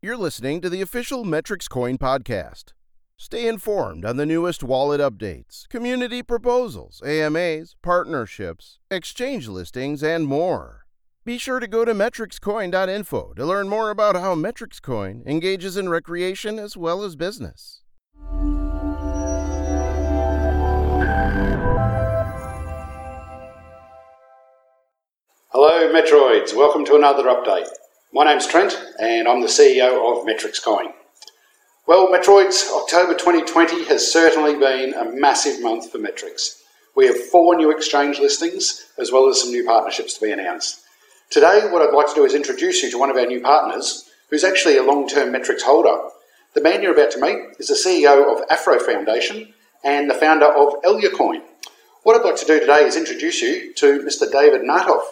You're listening to the official Metrix Coin podcast. Stay informed on the newest wallet updates, community proposals, AMAs, partnerships, exchange listings, and more. Be sure to go to metricscoin.info to learn more about how Metrix Coin engages in recreation as well as business. Hello, Metroids. Welcome to another update. My name's Trent, and I'm the CEO of Metrix Coin. Well, Metroids, October 2020 has certainly been a massive month for Metrix. We have four new exchange listings, as well as some new partnerships to be announced. Today, what I'd like to do is introduce you to one of our new partners, who's actually a long-term Metrix holder. The man you're about to meet is the CEO of Afro Foundation and the founder of Elyacoin. What I'd like to do today is introduce you to Mr. David Natoff.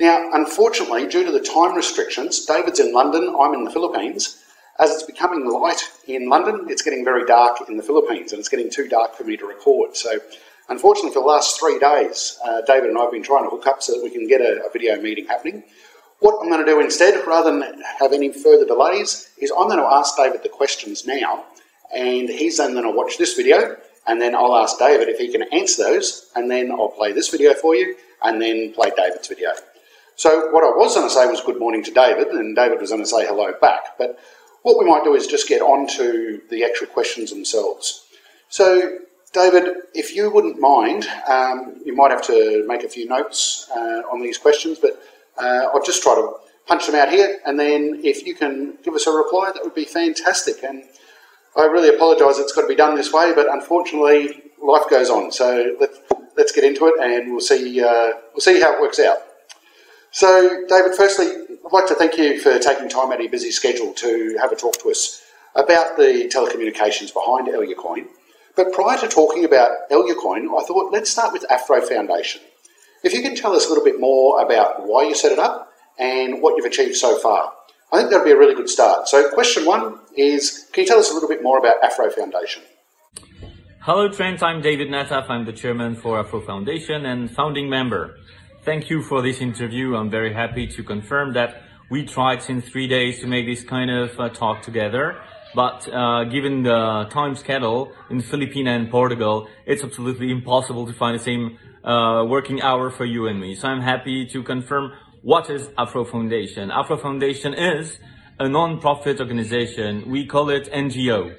Now, unfortunately, due to the time restrictions, David's in London, I'm in the Philippines. As it's becoming light in London, it's getting very dark in the Philippines, and it's getting too dark for me to record. So, unfortunately, for the last three days, uh, David and I have been trying to hook up so that we can get a, a video meeting happening. What I'm going to do instead, rather than have any further delays, is I'm going to ask David the questions now, and he's then going to watch this video, and then I'll ask David if he can answer those, and then I'll play this video for you, and then play David's video. So what I was going to say was good morning to David, and David was going to say hello back. But what we might do is just get on to the actual questions themselves. So, David, if you wouldn't mind, um, you might have to make a few notes uh, on these questions, but uh, I'll just try to punch them out here, and then if you can give us a reply, that would be fantastic. And I really apologise it's got to be done this way, but unfortunately, life goes on. So let's, let's get into it, and we'll see, uh, we'll see how it works out. So, David, firstly, I'd like to thank you for taking time out of your busy schedule to have a talk to us about the telecommunications behind Elyacoin. But prior to talking about Elyacoin, I thought let's start with Afro Foundation. If you can tell us a little bit more about why you set it up and what you've achieved so far, I think that would be a really good start. So, question one is can you tell us a little bit more about Afro Foundation? Hello, Trent. I'm David Natoff. I'm the chairman for Afro Foundation and founding member. Thank you for this interview. I'm very happy to confirm that we tried since three days to make this kind of uh, talk together. But uh, given the time schedule in Philippines and Portugal, it's absolutely impossible to find the same uh, working hour for you and me. So I'm happy to confirm what is Afro Foundation. Afro Foundation is a non-profit organization. We call it NGO.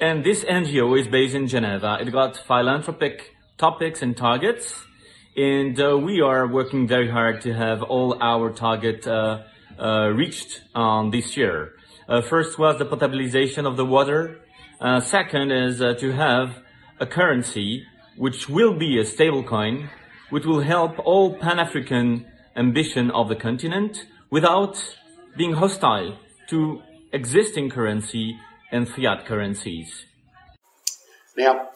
And this NGO is based in Geneva. It got philanthropic topics and targets and uh, we are working very hard to have all our target uh, uh, reached um, this year. Uh, first was the potabilization of the water. Uh, second is uh, to have a currency which will be a stable coin, which will help all Pan-African ambition of the continent without being hostile to existing currency and fiat currencies. Now,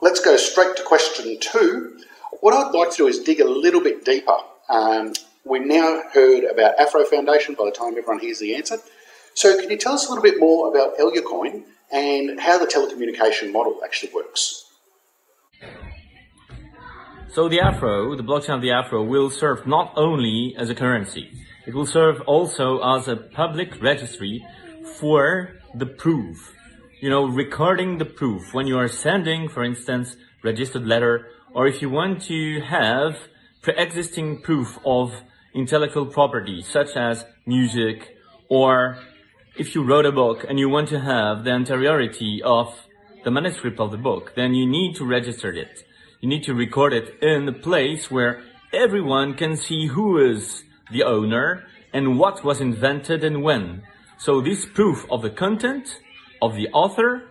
let's go straight to question two. What I'd like to do is dig a little bit deeper. Um, we've now heard about Afro Foundation by the time everyone hears the answer. So can you tell us a little bit more about Elyacoin and how the telecommunication model actually works? So the Afro, the blockchain of the Afro will serve not only as a currency, it will serve also as a public registry for the proof. You know, recording the proof when you are sending, for instance, registered letter or if you want to have pre-existing proof of intellectual property, such as music, or if you wrote a book and you want to have the anteriority of the manuscript of the book, then you need to register it. You need to record it in a place where everyone can see who is the owner and what was invented and when. So this proof of the content, of the author,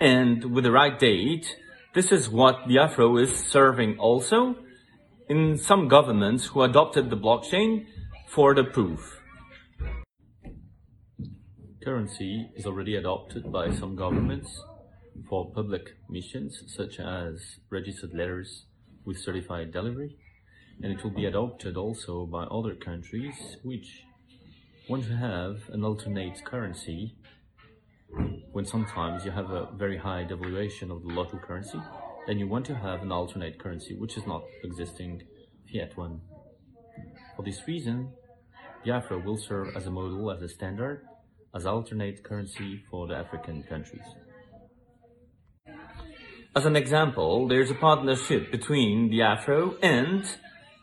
and with the right date, this is what the Afro is serving also in some governments who adopted the blockchain for the proof. Currency is already adopted by some governments for public missions such as registered letters with certified delivery and it will be adopted also by other countries which want to have an alternate currency when sometimes you have a very high devaluation of the local currency, then you want to have an alternate currency, which is not existing fiat one. For this reason, Afro will serve as a model, as a standard, as alternate currency for the African countries. As an example, there's a partnership between Afro and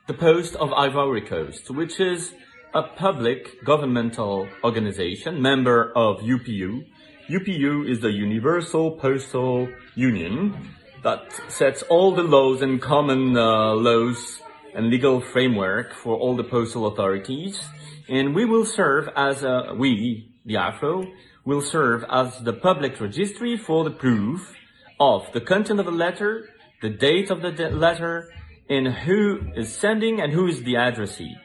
the Post of Ivory Coast, which is a public governmental organization, member of UPU. UPU is the Universal Postal Union that sets all the laws and common uh, laws and legal framework for all the postal authorities. And we will serve as a, we, the Afro, will serve as the public registry for the proof of the content of the letter, the date of the letter, and who is sending and who is the addressee.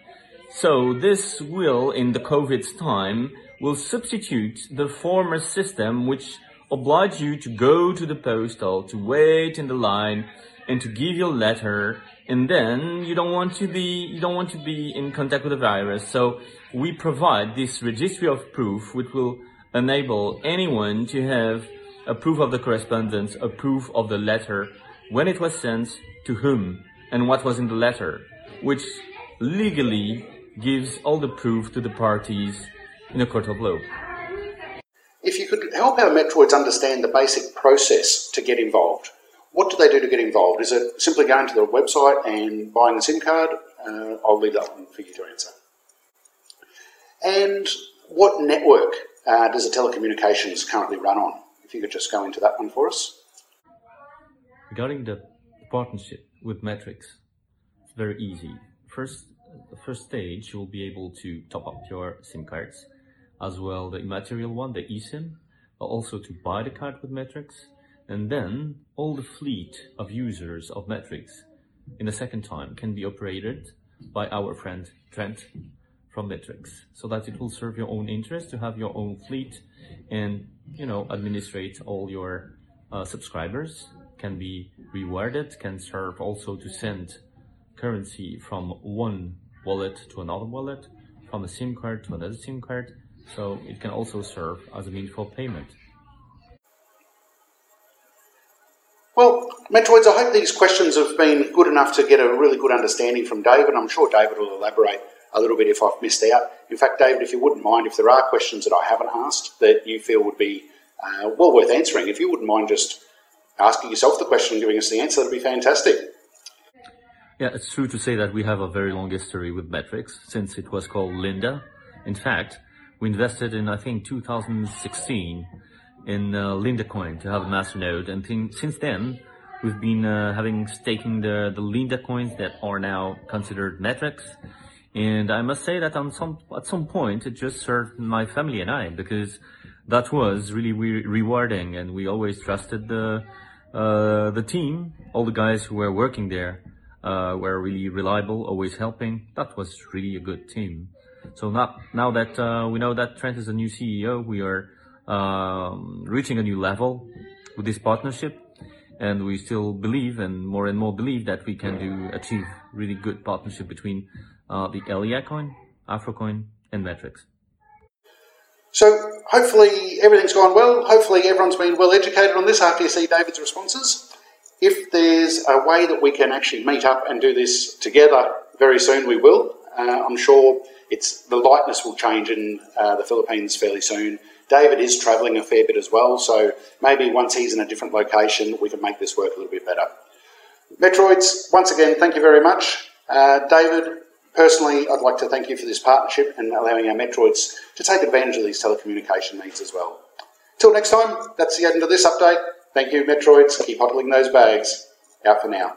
So this will, in the COVID's time, will substitute the former system which obliged you to go to the postal, to wait in the line, and to give your letter, and then you don't want to be, you don't want to be in contact with the virus. So we provide this registry of proof, which will enable anyone to have a proof of the correspondence, a proof of the letter, when it was sent, to whom, and what was in the letter, which legally gives all the proof to the parties in a law. If you could help our Metroids understand the basic process to get involved, what do they do to get involved? Is it simply going to the website and buying a SIM card? Uh, I'll leave that one for you to answer. And what network uh, does the telecommunications currently run on? If you could just go into that one for us. Regarding the partnership with Metrix, it's very easy. First, the first stage, you'll be able to top up your SIM cards, as well the immaterial one, the eSIM, also to buy the card with Metrix, and then all the fleet of users of Metrix in the second time can be operated by our friend Trent from Metrix, so that it will serve your own interest to have your own fleet and you know administrate all your uh, subscribers can be rewarded, can serve also to send currency from one wallet to another wallet, from a SIM card to another SIM card. So it can also serve as a means for payment. Well, Metroids, I hope these questions have been good enough to get a really good understanding from David. I'm sure David will elaborate a little bit if I've missed out. In fact, David, if you wouldn't mind, if there are questions that I haven't asked that you feel would be uh, well worth answering, if you wouldn't mind just asking yourself the question and giving us the answer, that'd be fantastic. Yeah, it's true to say that we have a very long history with Metrix since it was called Linda. In fact, we invested in, I think, 2016 in uh, Linda coin to have a masternode. And th- since then, we've been uh, having staking the, the Linda coins that are now considered Metrix. And I must say that on some, at some point, it just served my family and I because that was really re- rewarding and we always trusted the, uh, the team, all the guys who were working there, uh, were really reliable, always helping. That was really a good team. So now, now that uh, we know that Trent is a new CEO, we are um, reaching a new level with this partnership, and we still believe and more and more believe that we can do achieve really good partnership between uh, the Elia coin, Afrocoin, and Metrix. So hopefully everything's gone well. Hopefully everyone's been well educated on this after you see David's responses. If there's a way that we can actually meet up and do this together very soon, we will. Uh, I'm sure it's the lightness will change in uh, the Philippines fairly soon. David is travelling a fair bit as well, so maybe once he's in a different location, we can make this work a little bit better. Metroids, once again, thank you very much. Uh, David, personally, I'd like to thank you for this partnership and allowing our Metroids to take advantage of these telecommunication needs as well. Till next time, that's the end of this update. Thank you, Metroids. Keep hodling those bags. Out for now.